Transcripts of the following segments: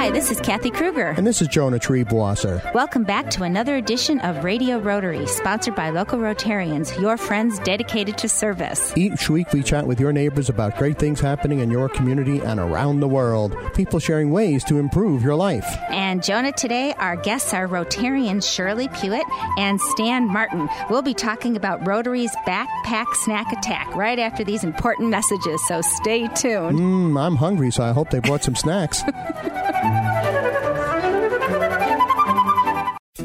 Hi, this is Kathy Kruger. And this is Jonah Triebwasser. Welcome back to another edition of Radio Rotary, sponsored by local Rotarians, your friends dedicated to service. Each week we chat with your neighbors about great things happening in your community and around the world. People sharing ways to improve your life. And Jonah, today our guests are Rotarians Shirley Pewitt and Stan Martin. We'll be talking about Rotary's Backpack Snack Attack right after these important messages, so stay tuned. Mmm, I'm hungry, so I hope they brought some snacks.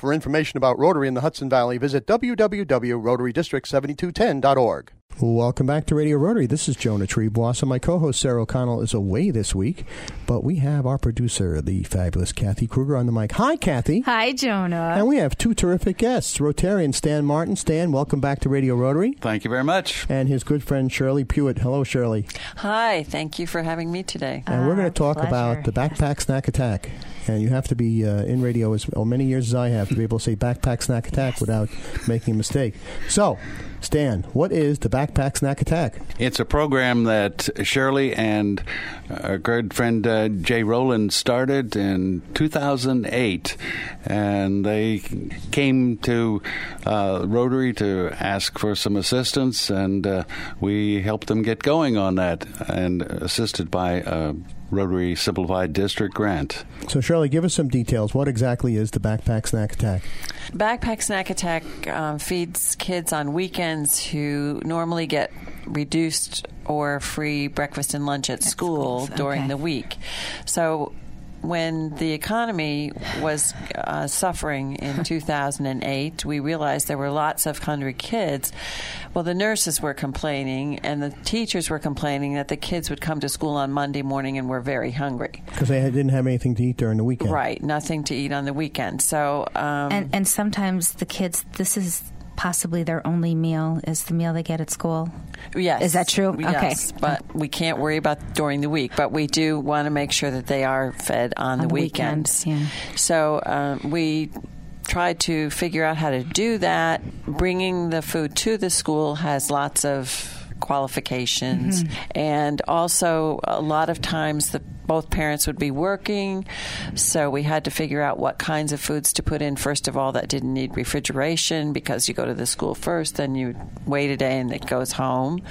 For information about Rotary in the Hudson Valley, visit www.rotarydistrict7210.org. Welcome back to Radio Rotary. This is Jonah Triebwasser. My co-host Sarah O'Connell is away this week, but we have our producer, the fabulous Kathy Kruger, on the mic. Hi, Kathy. Hi, Jonah. And we have two terrific guests, Rotarian Stan Martin. Stan, welcome back to Radio Rotary. Thank you very much. And his good friend Shirley Pewitt. Hello, Shirley. Hi, thank you for having me today. And we're going to talk pleasure. about the backpack snack attack. And you have to be uh, in radio as well, many years as I have to be able to say backpack snack attack without making a mistake. So, Stan, what is the backpack snack attack? It's a program that Shirley and our good friend uh, Jay Rowland started in 2008. And they came to uh, Rotary to ask for some assistance, and uh, we helped them get going on that, and assisted by a Rotary Simplified District grant. So, Shirley, give us some details. What exactly is the backpack snack attack? Backpack Snack Attack um, feeds kids on weekends who normally get reduced or free breakfast and lunch at school during Okay. the week. So when the economy was uh, suffering in 2008, we realized there were lots of hungry kids. Well, the nurses were complaining, and the teachers were complaining that the kids would come to school on Monday morning and were very hungry. Because they didn't have anything to eat during the weekend. Right, nothing to eat on the weekend. So, um, And, and sometimes the kids, this is possibly their only meal, is the meal they get at school. Yes. Is that true? Yes, Okay. but we can't worry about during the week. But we do want to make sure that they are fed on, On the, the weekends. weekend, So um, we try to figure out how to do that. Bringing the food to the school has lots of qualifications, Mm-hmm. and also a lot of times the both parents would be working, so we had to figure out what kinds of foods to put in. First of all, that didn't need refrigeration because you go to the school first, then you wait a day and it goes home.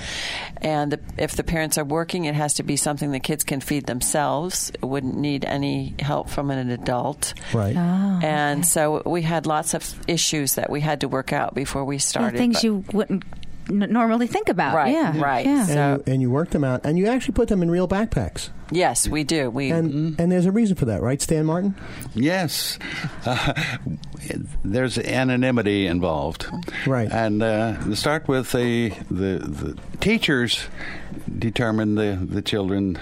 And the, if the parents are working, it has to be something the kids can feed themselves. It wouldn't need any help from an adult. Right. Oh, and so we had lots of issues that we had to work out before we Yeah, started. things but- you wouldn't n- normally think about. Right, yeah. right. Yeah. and, So- you, and you worked them out, and you actually put them in real backpacks. yes, we do. We And and there's a reason for that, right, Stan Martin? Yes, uh, there's anonymity involved, Right. And uh, start with, the, the the teachers determine the the children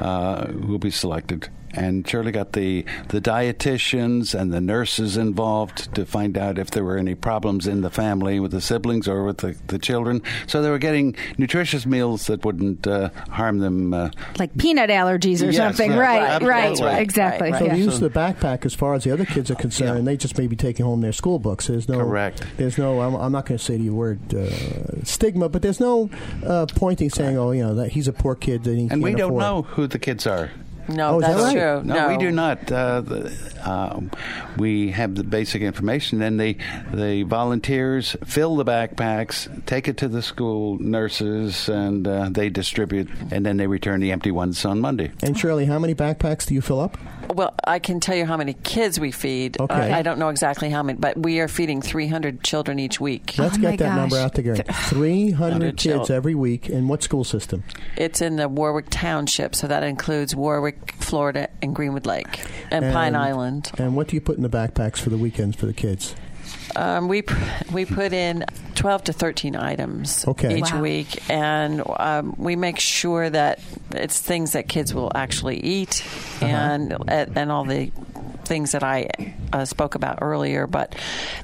uh, who will be selected. And Shirley got the, the dietitians and the nurses involved to find out if there were any problems in the family with the siblings or with the, the children. So they were getting nutritious meals that wouldn't uh, harm them. Uh, Like peanut allergies or Yes, something. right, Right, right, absolutely. exactly. Right, So right. the Yeah. use the backpack, as far as the other kids are concerned, Yeah. they just may be taking home their school books. There's no Correct. There's no. I'm, I'm not going to say the word uh, stigma, but there's no uh, pointing saying, oh, you know, that he's a poor kid that he and can't we don't afford. know who the kids are. No, Oh, is that that's right? true. No, we do not. Uh, the, um, we have the basic information. Then the the volunteers fill the backpacks, take it to the school nurses, and uh, they distribute. And then they return the empty ones on Monday. And Shirley, how many backpacks do you fill up? Well, I can tell you how many kids we feed. Okay. I, I don't know exactly how many, but we are feeding 300 children each week. Let's Oh, get that number gosh. out there. 300 kids every week. In what school system? It's in the Warwick Township, so that includes Warwick, Florida, and Greenwood Lake, and, Pine Island. And what do you put in the backpacks for the weekends for the kids? Um, we we put in 12 to 13 items Okay. each Wow. week, and um, we make sure that it's things that kids will actually eat, Uh-huh. and and all the things that I uh, spoke about earlier. But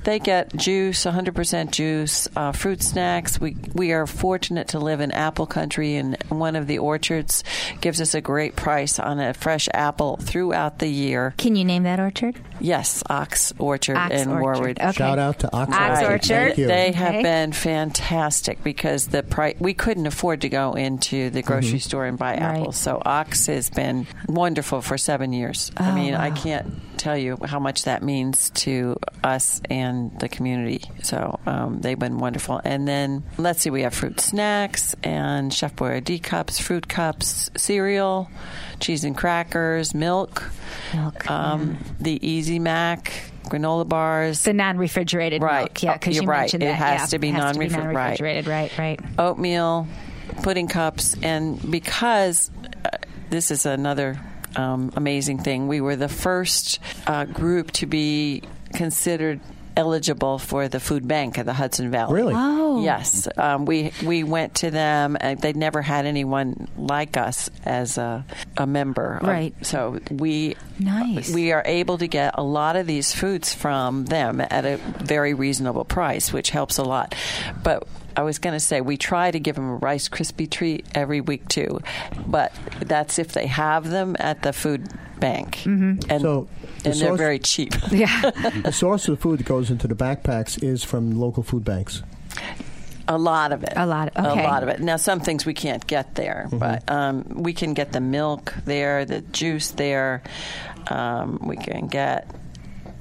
they get juice, 100% juice, uh, fruit snacks. We we are fortunate to live in apple country, and one of the orchards gives us a great price on a fresh apple throughout the year. Can you name that orchard? Yes, Ochs Orchard Ochs in Orchard. Warwick. Okay. Shout out to Ochs, Ochs Orchard. Orchard. Thank you. They Okay. have been fantastic because the price we couldn't afford to go into the grocery store and buy Right. apples. So Ochs has been wonderful for seven years. I mean, I can't tell you how much that means to us and the community. So um, they've been wonderful. And then let's see, we have fruit snacks and Chef Boyardee cups, fruit cups, cereal, cheese and crackers, milk, Milk, um, the Easy Mac. Granola bars, The non-refrigerated Right. milk, yeah, because You're you right. mentioned It that. has yeah. to be It has non-refri- right. non-refrigerated. Right, right. oatmeal, pudding cups, and because uh, this is another um, amazing thing, we were the first uh, group to be considered eligible for the food bank of the Hudson Valley. Really? Oh. Yes, um, we we went to them. And they'd never had anyone like us as a, a member. of- Right. so we Nice. we are able to get a lot of these foods from them at a very reasonable price, which helps a lot. But I was going to say we try to give them a Rice Krispie treat every week too, but that's if they have them at the food bank, mm-hmm. and So, the and they're very cheap. Yeah. The source of the food that goes into the backpacks is from local food banks. A lot of it. A lot- okay. A lot of it. Now, some things we can't get there, but um, we can get the milk there, the juice there. Um, we can get,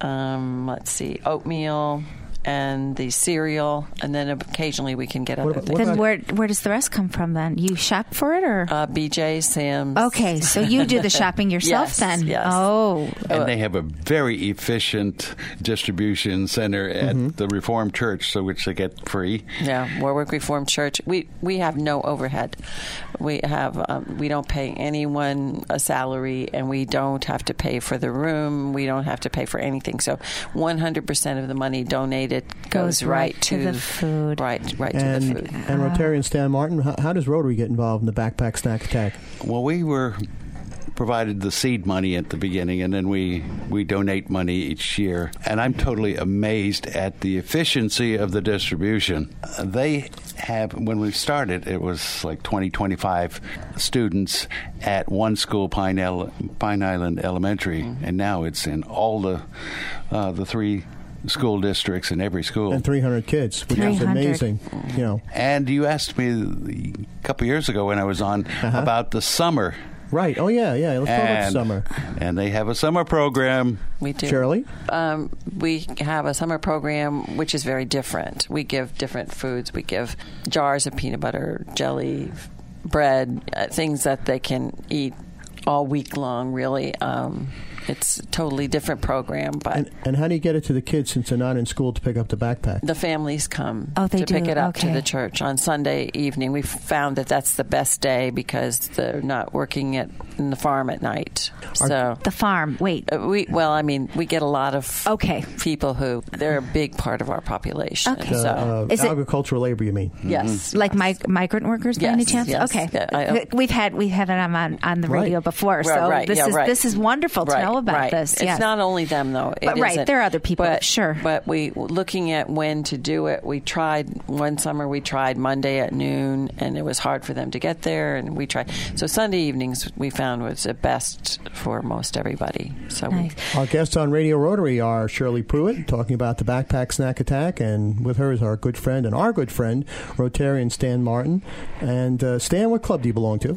um, let's see, oatmeal and the cereal, and then occasionally we can get What other about- things. then where where does the rest come from? Then you shop for it, or uh, BJ, Sam's. okay, so you do the shopping yourself Yes, then? yes. Oh, And they have a very efficient distribution center at Mm-hmm. the Reformed Church, so which they get free. Yeah, Warwick Reformed Church. We we have no overhead. We have um, we don't pay anyone a salary, and we don't have to pay for the room. We don't have to pay for anything. So, one hundred percent of the money donated goes, Goes right to the food. Right, right And, to the food. and Rotarian Stan Martin, how, how does Rotary get involved in the Backpack Snack Attack? Well, we were provided the seed money at the beginning, and then we we donate money each year. And I'm totally amazed at the efficiency of the distribution. Uh, They have when we started, it was like 20, 25 students at one school, Pine, El- Pine Island Elementary, and now it's in all the uh, the three school districts in every school. And 300 kids, which is amazing. You know, And you asked me a couple years ago when I was on Uh-huh. about the summer. right? Oh yeah, yeah. Let's talk about summer. and they have a summer program. We do. Shirley, Um, we have a summer program which is very different. We give different foods. We give jars of peanut butter, jelly, bread, uh, things that they can eat all week long. Really, um, it's a totally different program. But and, and how do you get it to the kids since they're not in school to pick up the backpack? the families come Oh, they to pick it up to the church on Sunday evening. We've found that that's the best day because they're not working at in the farm at night. so the farm. Wait, uh, we well, I mean, we get a lot of Okay. people who they're a big part of our population. Okay. Uh, So uh, Is it- agricultural labor, you mean? yes, like mig- migrant workers by Yes, any chance? yes. Okay, Yeah, I- we've had we've had it on on the radio Right. before, so right, this yeah, is right. this is wonderful to Right, know about right. this. It's not only them though. It But, right, isn't. there are other people, But, sure. But we looking at when to do it. We tried one summer. We tried Monday at noon, and it was hard for them to get there. And we tried so Sunday evenings. We found was the best for most everybody. So we- Our guests on Radio Rotary are Shirley Pruitt, talking about the Backpack Snack Attack, and with her is our good friend and our good friend, Rotarian Stan Martin. And uh, Stan, what club do you belong to?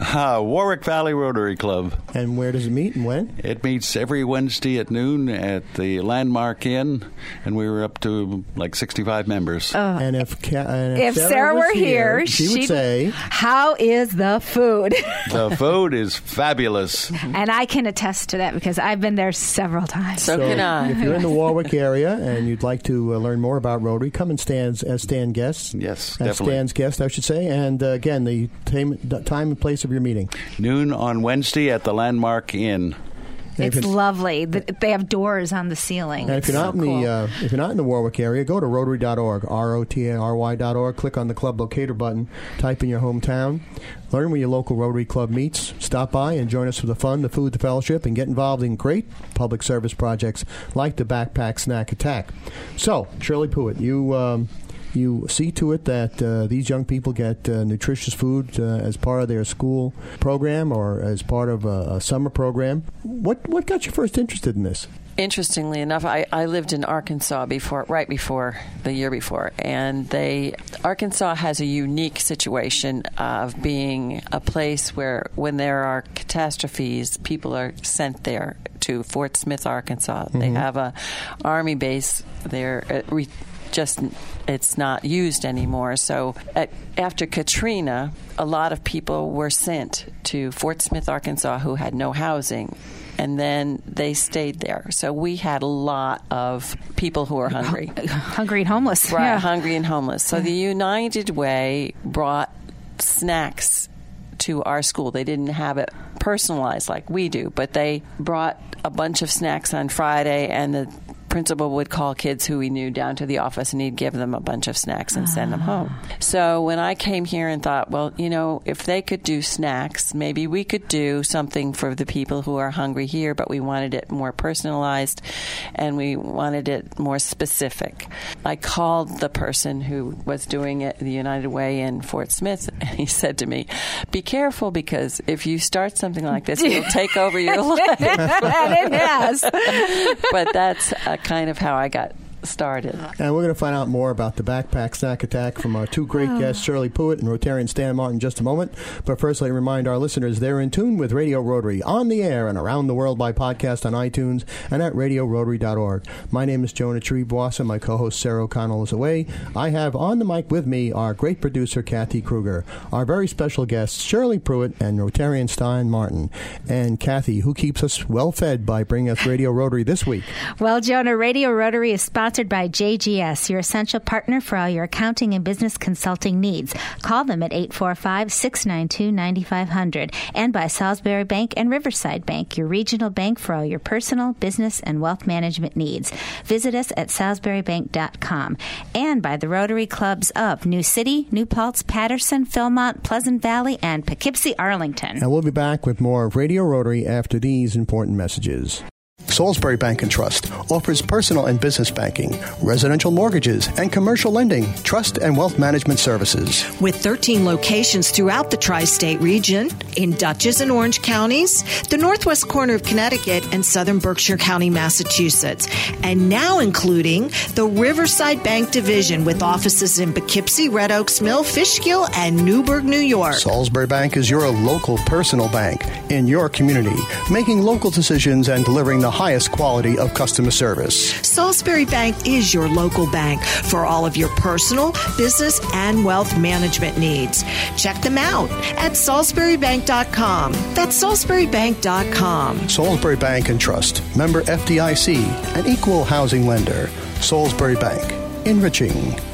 Uh, Warwick Valley Rotary Club. And where does it meet and when? It meets every Wednesday at noon at the Landmark Inn, and we were up to like 65 members. and if, Ca- and If Sarah, was were here, she would she'd- say, "How is the food?" the food is fabulous. and I can attest to that because I've been there several times. so, So can I. if you're in the Warwick area and you'd like to uh, learn more about Rotary, come and stand as Stan guest. Yes, as definitely. Stan's guest, I should say. And uh, again, the time, the time and place of your meeting. Noon on Wednesday at the Landmark Inn. It's lovely. Th- They have doors on the ceiling. And if you're not so in cool. the uh, if you're not in the Warwick area, go to Rotary.org, r o t a r y dot org. Click on the club locator button. Type in your hometown. Learn where your local Rotary Club meets. Stop by and join us for the fun, the food, the fellowship, and get involved in great public service projects like the Backpack Snack Attack. So, Shirley Pruitt, you. Um, you see to it that uh, these young people get uh, nutritious food uh, as part of their school program or as part of a, a summer program. What what got you first interested in this? Interestingly enough, I, I lived in Arkansas before, right before the year before, and they Arkansas has a unique situation of being a place where, when there are catastrophes, people are sent there to Fort Smith, Arkansas. They have a army base there. uh, re- just it's not used anymore. So at, after Katrina, a lot of people were sent to Fort Smith, Arkansas, who had no housing. And then they stayed there. So we had a lot of people who were hungry. hungry and homeless. Right, yeah. hungry and homeless. So the United Way brought snacks to our school. They didn't have it personalized like we do, but they brought a bunch of snacks on Friday, and the principal would call kids who he knew down to the office and he'd give them a bunch of snacks and send them home. So when I came here and thought, well, you know, if they could do snacks, maybe we could do something for the people who are hungry here, but we wanted it more personalized and we wanted it more specific. I called the person who was doing it the United Way in Fort Smith and he said to me, "Be careful because if you start something like this, it'll take over your life." and it has. but that's uh, kind of how I got started. And we're going to find out more about the backpack snack attack from our two great oh. guests, Shirley Pruitt and Rotarian Stan Martin, in just a moment. But first, let me remind our listeners they're in tune with Radio Rotary on the air and around the world by podcast on iTunes and at radiorotary.org. My name is Jonah Triebwasser. My co host Sarah O'Connell is away. I have on the mic with me our great producer, Kathy Kruger, our very special guests, Shirley Pruitt and Rotarian Stan Martin. And Kathy, who keeps us well fed by bringing us Radio Rotary this week. Well, Jonah, Radio Rotary is sponsored by JGS, your essential partner for all your accounting and business consulting needs. Call them at 845 692 9500 and by Salisbury Bank and Riverside Bank, your regional bank for all your personal, business, and wealth management needs. Visit us at salisburybank.com and by the Rotary Clubs of New City, New Paltz, Patterson, Philmont, Pleasant Valley, and Poughkeepsie, Arlington. And we'll be back with more Radio Rotary after these important messages. Salisbury Bank and Trust offers personal and business banking, residential mortgages, and commercial lending, trust and wealth management services. With 13 locations throughout the tri state region, in Dutchess and Orange counties, the northwest corner of Connecticut, and southern Berkshire County, Massachusetts, and now including the Riverside Bank Division with offices in Poughkeepsie, Red Oaks Mill, Fishkill, and Newburgh, New York. Salisbury Bank is your local personal bank in your community, making local decisions and delivering the highest quality of customer service. Salisbury Bank is your local bank for all of your personal, business, and wealth management needs. Check them out at salisburybank.com. That's salisburybank.com. Salisbury Bank and Trust, member FDIC, an equal housing lender. Salisbury Bank, enriching.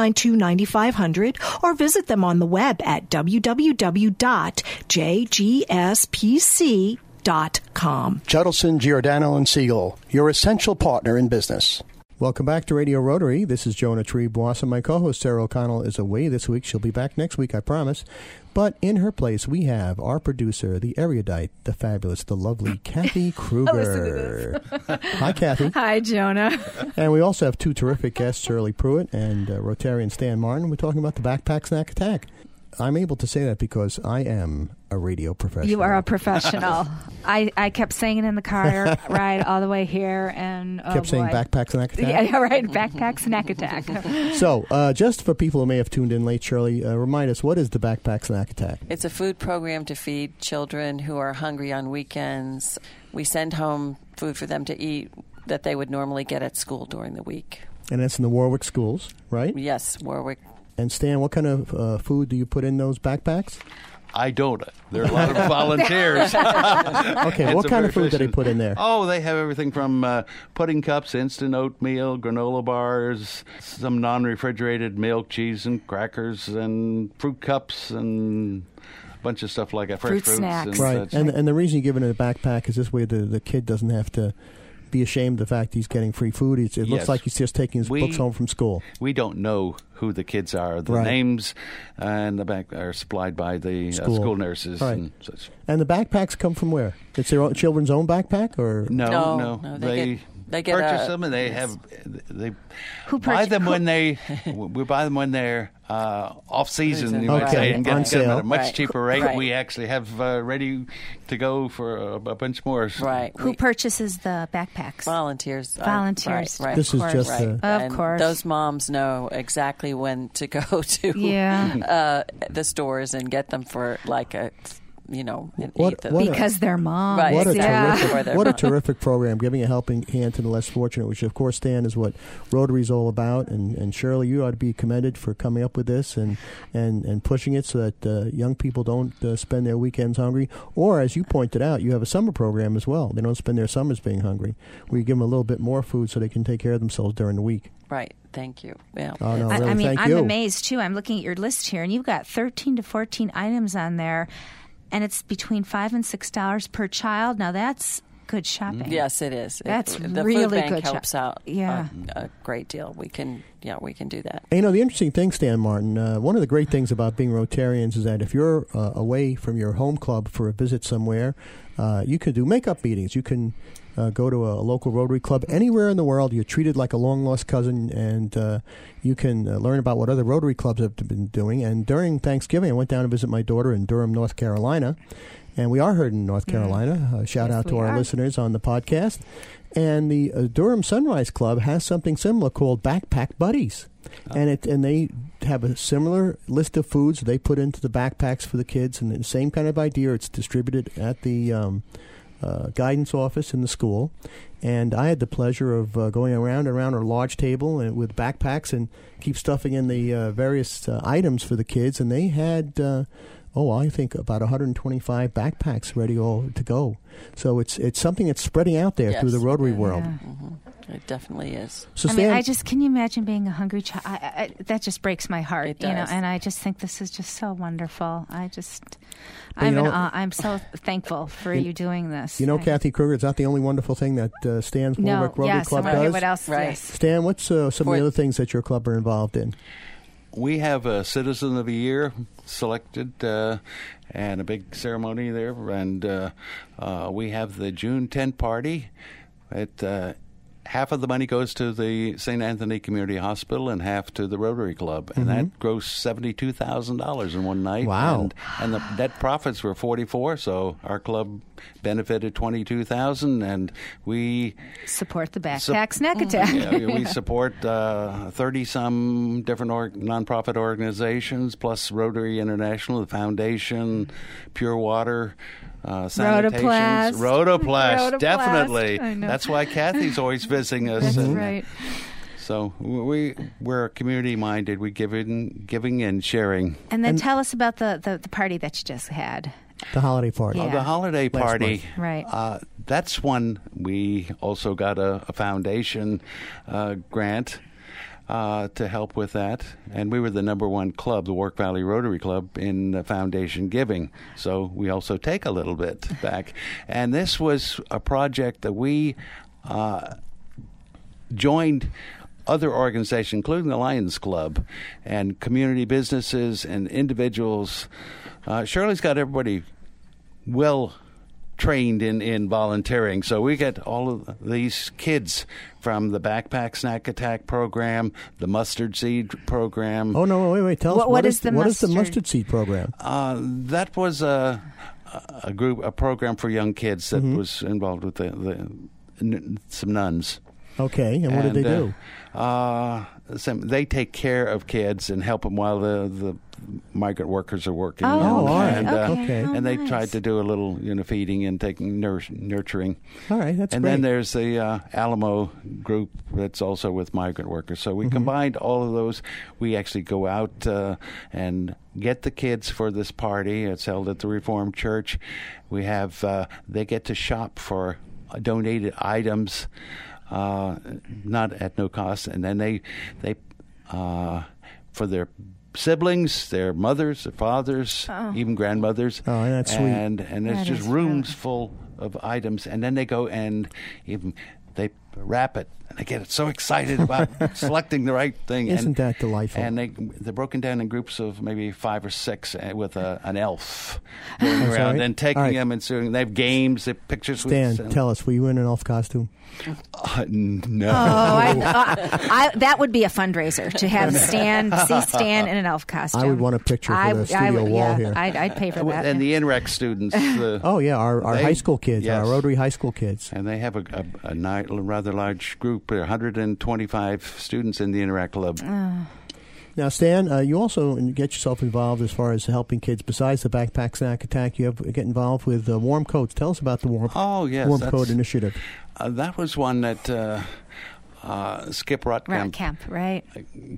692 9500 or visit them on the web at www.jgspc.com. Judelson, Giordano and Siegel, your essential partner in business. Welcome back to Radio Rotary. This is Jonah Triebwasser, and my co-host Sarah O'Connell is away this week. She'll be back next week, I promise. But in her place, we have our producer, the erudite, the fabulous, the lovely Kathy Kruger. Hi, Kathy. Hi, Jonah. And we also have two terrific guests, Shirley Pruitt and uh, Rotarian Stan Martin. We're talking about the Backpack Snack Attack. I'm able to say that because I am a radio professional. You are a professional. I, I kept saying it in the car ride all the way here, and oh kept saying boy. backpack snack attack. Yeah, right. Backpack snack attack. So, uh, just for people who may have tuned in late, Shirley, uh, remind us what is the backpack snack attack? It's a food program to feed children who are hungry on weekends. We send home food for them to eat that they would normally get at school during the week. And it's in the Warwick schools, right? Yes, Warwick. And Stan, what kind of uh, food do you put in those backpacks? I don't. There are a lot of volunteers. Okay, what kind of food do they efficient- put in there? Oh, they have everything from uh, pudding cups, instant oatmeal, granola bars, some non-refrigerated milk, cheese, and crackers, and fruit cups, and a bunch of stuff like that. Fresh Fruit fruits snacks. and Right, such. and and the reason you give it in a backpack is this way the, the kid doesn't have to be ashamed of the fact he's getting free food. It's, it looks like he's just taking his We- books home from school. we don't know who the kids are. The Right. names and the back are supplied by the uh, School. school nurses Right. and such. And the backpacks come from where? It's their own, children's own backpack, or No, No, no, no, they they, get- they get purchase a- them and they yes. have they Who buy them who- when they we buy them when they're uh, off season, Season, you might Okay, say, and on get, get them sale. at a much Right. cheaper rate. Right. We actually have uh, ready to go for a, a bunch more. Right. Who We- purchases the backpacks? volunteers. uh, Volunteers. right, right. This is course. just Right. uh, Of And course. Those moms know exactly when to go to Yeah. uh, the stores and get them for like a, you know, an What- eighth of what a- because they're moms. Right. what a yeah. Terrific, their what a terrific program, giving a helping hand to the less fortunate, which of course, Stan, is what Rotary's all about. And, and Shirley, you ought to be commended for coming up with this and and, and pushing it so that uh, young people don't uh, spend their weekends hungry. Or, as you pointed out, you have a summer program as well. They don't spend their summers being hungry. where you give them a little bit more food so they can take care of themselves during the week. Right. Thank you. Yeah. Oh no, I, I mean, thank I'm you. amazed too. I'm looking at your list here, and you've got 13 to 14 items on there, and it's between five and six dollars per child. Now that's good shopping. Yes, it is. That's It- That's the really food bank good job. helps out. Yeah. a, a great deal. We can. Yeah, we can do that. And, you know, the interesting thing, Stan Martin, uh, one of the great things about being Rotarians is that if you're uh, away from your home club for a visit somewhere, uh, you can do makeup meetings. You can uh, go to a local Rotary Club anywhere in the world. You're treated like a long lost cousin, and uh, you can uh, learn about what other Rotary clubs have been doing. And during Thanksgiving, I went down to visit my daughter in Durham, North Carolina. And we are heard in North Carolina. Uh, shout Yes, out to our are. listeners on the podcast. And the uh, Durham Sunrise Club has something similar called Backpack Buddies and it and they have a similar list of foods they put into the backpacks for the kids, and the same kind of idea. It's distributed at the um, uh, guidance office in the school, and I had the pleasure of uh, going around and around a large table and with backpacks and keep stuffing in the uh, various uh, items for the kids, and they had. Oh, I think about 125 backpacks ready all to go. So it's it's something that's spreading out there through the Yes. Rotary world. Yeah. It definitely is. So I mean, I just can you imagine being a hungry child? I, I, that just breaks my heart, It you know. does. And I just think this is just so wonderful. I just, but I'm in know- awe. I'm so thankful for You- you doing this. You know, I- Kathy Kruger, it's not the only wonderful thing that uh, Stan's No, Warwick Rotary yes, Club I wanna hear does. what else? Right. Yes. Stan, what's uh, some of the other things that your club are involved in? We have a Citizen of the Year selected uh, and a big ceremony there, and uh, uh, we have the June 10 party. at uh, half of the money goes to the St. Anthony Community Hospital and half to the Rotary Club, and that mm-hmm. grossed seventy-two thousand dollars in one night. Wow. And, and the net profits were forty-four, so our club benefited twenty-two thousand, and we Support the So- backpack snack mm-hmm. attack. yeah, we support uh, thirty some different org- nonprofit organizations, plus Rotary International, the Foundation, Pure Water. Uh, Rotaplast. sanitations. Rotaplast, Rotaplast, definitely. I know. That's why Kathy's always visiting us. That's and right. So we we're community minded. We give in, giving and sharing. And then tell us about the, the, the party that you just had. The holiday party. Yeah. Oh, the holiday Last party. month. Right. Uh, that's one we also got a, a foundation uh, grant uh, to help with that. And we were the number one club, the Warwick Valley Rotary Club, in uh, foundation giving. So we also take a little bit back. And this was a project that we uh, joined other organizations, including the Lions Club and community businesses and individuals. Uh, Shirley's got everybody well trained in, in volunteering. So we get all of these kids from the Backpack Snack Attack program, the Mustard Seed program. Oh no! Wait, wait. Tell What- us what is the mustard? what is the mustard- mustard seed program? Uh, that was a a group, a program for young kids that Mm-hmm. was involved with the, the some nuns. Okay, and what did they do? Uh, uh, some, they take care of kids and help them while the, the migrant workers are working. Oh, and, all right. and, uh, Okay. Oh, and they nice. tried to do a little, you know, feeding and taking nur- nurturing. All right, that's and great. then there's the uh, Alamo group that's also with migrant workers. So we combined all of those. We actually go out uh, and get the kids for this party. It's held at the Reformed Church. We have uh, they get to shop for donated items, uh, not at no cost, and then they they uh, for their siblings, their mothers, their fathers, even grandmothers. Oh, that's sweet. And and it's That just rooms really- full of items, and then they go and even they wrap it, and they get so excited about selecting the right thing. Isn't and, that delightful? And they they're broken down in groups of maybe five or six uh, with a, an elf going I'm around sorry? and taking All right. them and doing. They have games, they have pictures. Stan, with, tell us, were you in an elf costume? uh, no. Oh, I, uh, I, that would be a fundraiser to have Stan see Stan in an elf costume. I would want a picture for I- the I studio would- wall yeah, here. I'd, I'd pay for that. and the NREC students. The, Oh yeah, our, our They- high school kids, our. Rotary high school kids. And they have a, a, a ni- rather large group, 125 students in the Interact Club. Now, Stan, uh, you also get yourself involved as far as helping kids. Besides the backpack snack attack, you have get involved with uh, warm coats. Tell us about the warm Oh, yes. warm coat initiative. Uh, that was one that uh, uh, Skip Rat Rutkamp camp, right?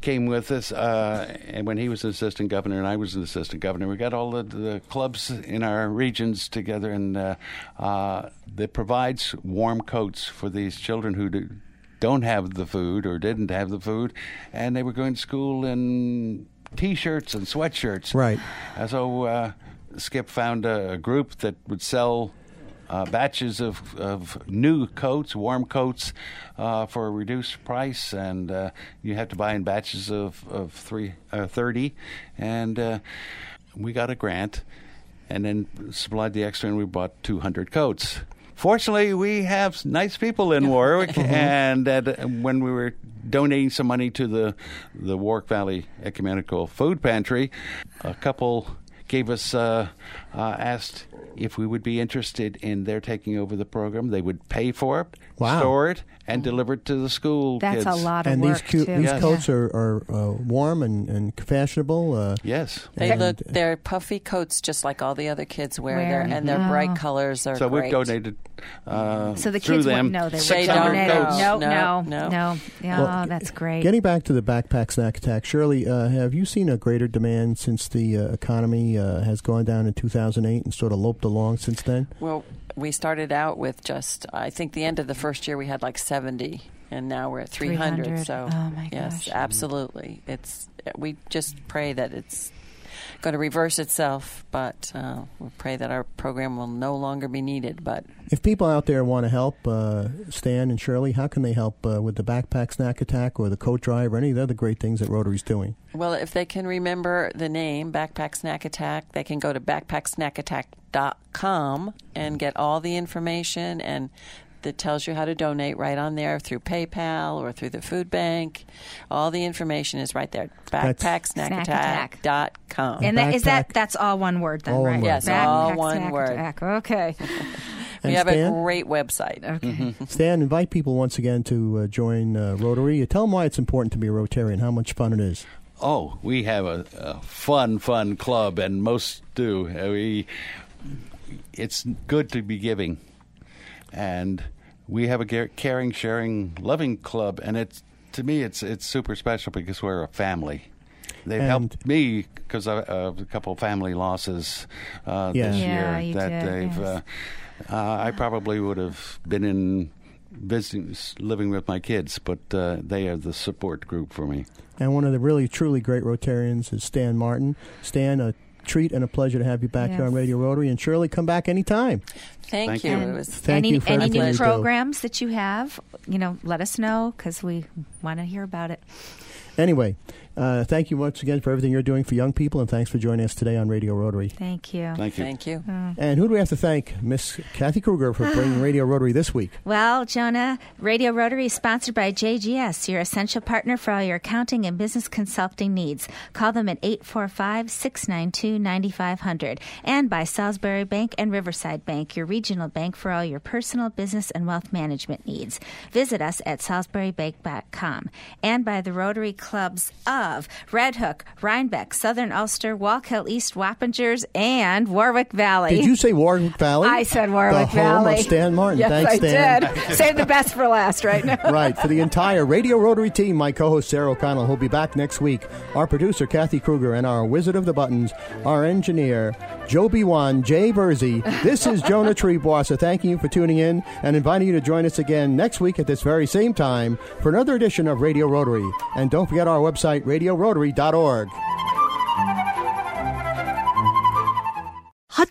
came with us, uh, and when he was an assistant governor and I was an assistant governor, we got all the, the clubs in our regions together, and uh, uh, that provides warm coats for these children who do, don't have the food or didn't have the food, and they were going to school in t-shirts and sweatshirts. Right. And so uh, Skip found a, group that would sell uh, batches of, of new coats, warm coats, uh, for a reduced price, and uh, you have to buy in batches of, of three, uh, 30. And uh, we got a grant and then supplied the extra, and we bought 200 coats. Fortunately, we have nice people in Warwick, and at, when we were donating some money to the the Warwick Valley Ecumenical Food Pantry, a couple gave us uh, uh, asked if we would be interested in their taking over the program. They would pay for it, Wow. store it, and deliver it to the school. That's kids. a lot of And work these cute, too. these Yes. coats are, are uh, warm and, and fashionable. Uh, Yes. They And- look they're puffy coats just like all the other kids wear, Wear. there, and their Oh. bright colors are So great. we've donated uh, So the kids them wouldn't know they They were 600. No, No, no, no. no. Yeah, Well, that's great. Getting back to the backpack snack attack, Shirley, uh, have you seen a greater demand since the uh, economy uh, has gone down in 2008 and sort of loped along since then? Well, we started out with just I think the end of the first year we had like 70 and now we're at 300. 300. So Oh, my yes, absolutely. It's we just pray that it's going to reverse itself, but uh, we pray that our program will no longer be needed, but If people out there want to help uh, Stan and Shirley, how can they help uh, with the backpack snack attack or the coat drive or any of the other great things that Rotary's doing? Well, if they can remember the name Backpack Snack Attack, they can go to backpacksnackattack.com and get all the information and that tells you how to donate right on there through PayPal or through the food bank. All the information is right there. That's- Backpacksnackattack.com. and that, is that that's all one word then, All one word. Yes, Backpack all one snack word. attack. Okay. we And have Stan? a great website. Okay. Stan, invite people once again to uh, join uh, Rotary. Tell them why it's important to be a Rotarian, how much fun it is. Oh, we have a, a fun, fun club, and most do. We, it's good to be giving, and we have a caring, sharing, loving club, and it's to me, it's it's super special because we're a family. They've And- helped me because of of a couple of family losses uh, Yeah. this Yeah, year you that did, they've. yes. Uh, uh, I probably would have been in visiting, living with my kids, but uh, they are the support group for me. And one of the really, truly great Rotarians is Stan Martin. Stan, a treat and a pleasure to have you back here on Radio Rotary. And Shirley, come back anytime. Thank, Thank you. you. Was Thank any you for any new programs that you have, you know, let us know because we want to hear about it. Anyway, uh, thank you once again for everything you're doing for young people, and thanks for joining us today on Radio Rotary. Thank you. Thank you. Thank you. And who do we have to thank? Miss Kathy Kruger for bringing Radio Rotary this week. Well, Jonah, Radio Rotary is sponsored by JGS, your essential partner for all your accounting and business consulting needs. Call them at 845 692 9500. And by Salisbury Bank and Riverside Bank, your regional bank for all your personal, business, and wealth management needs. Visit us at salisburybank.com. And by the Rotary Clubs of Red Hook, Rhinebeck, Southern Ulster, Wallkill East, Wappingers, and Warwick Valley. Did you say Warwick Valley? I said Warwick the Valley. Home of Stan Martin. Yes, Thanks, I Stan. did. Save the best for last, right now. right. For the entire Radio Rotary team, my co host Sarah O'Connell, who'll be back next week, our producer Kathy Kruger, and our Wizard of the Buttons, our engineer Joe B1, Jay Bursey. This is Jonah Triebwasser thanking you for tuning in and inviting you to join us again next week at this very same time for another edition of Radio Rotary. And don't forget our website, radiorotary.org.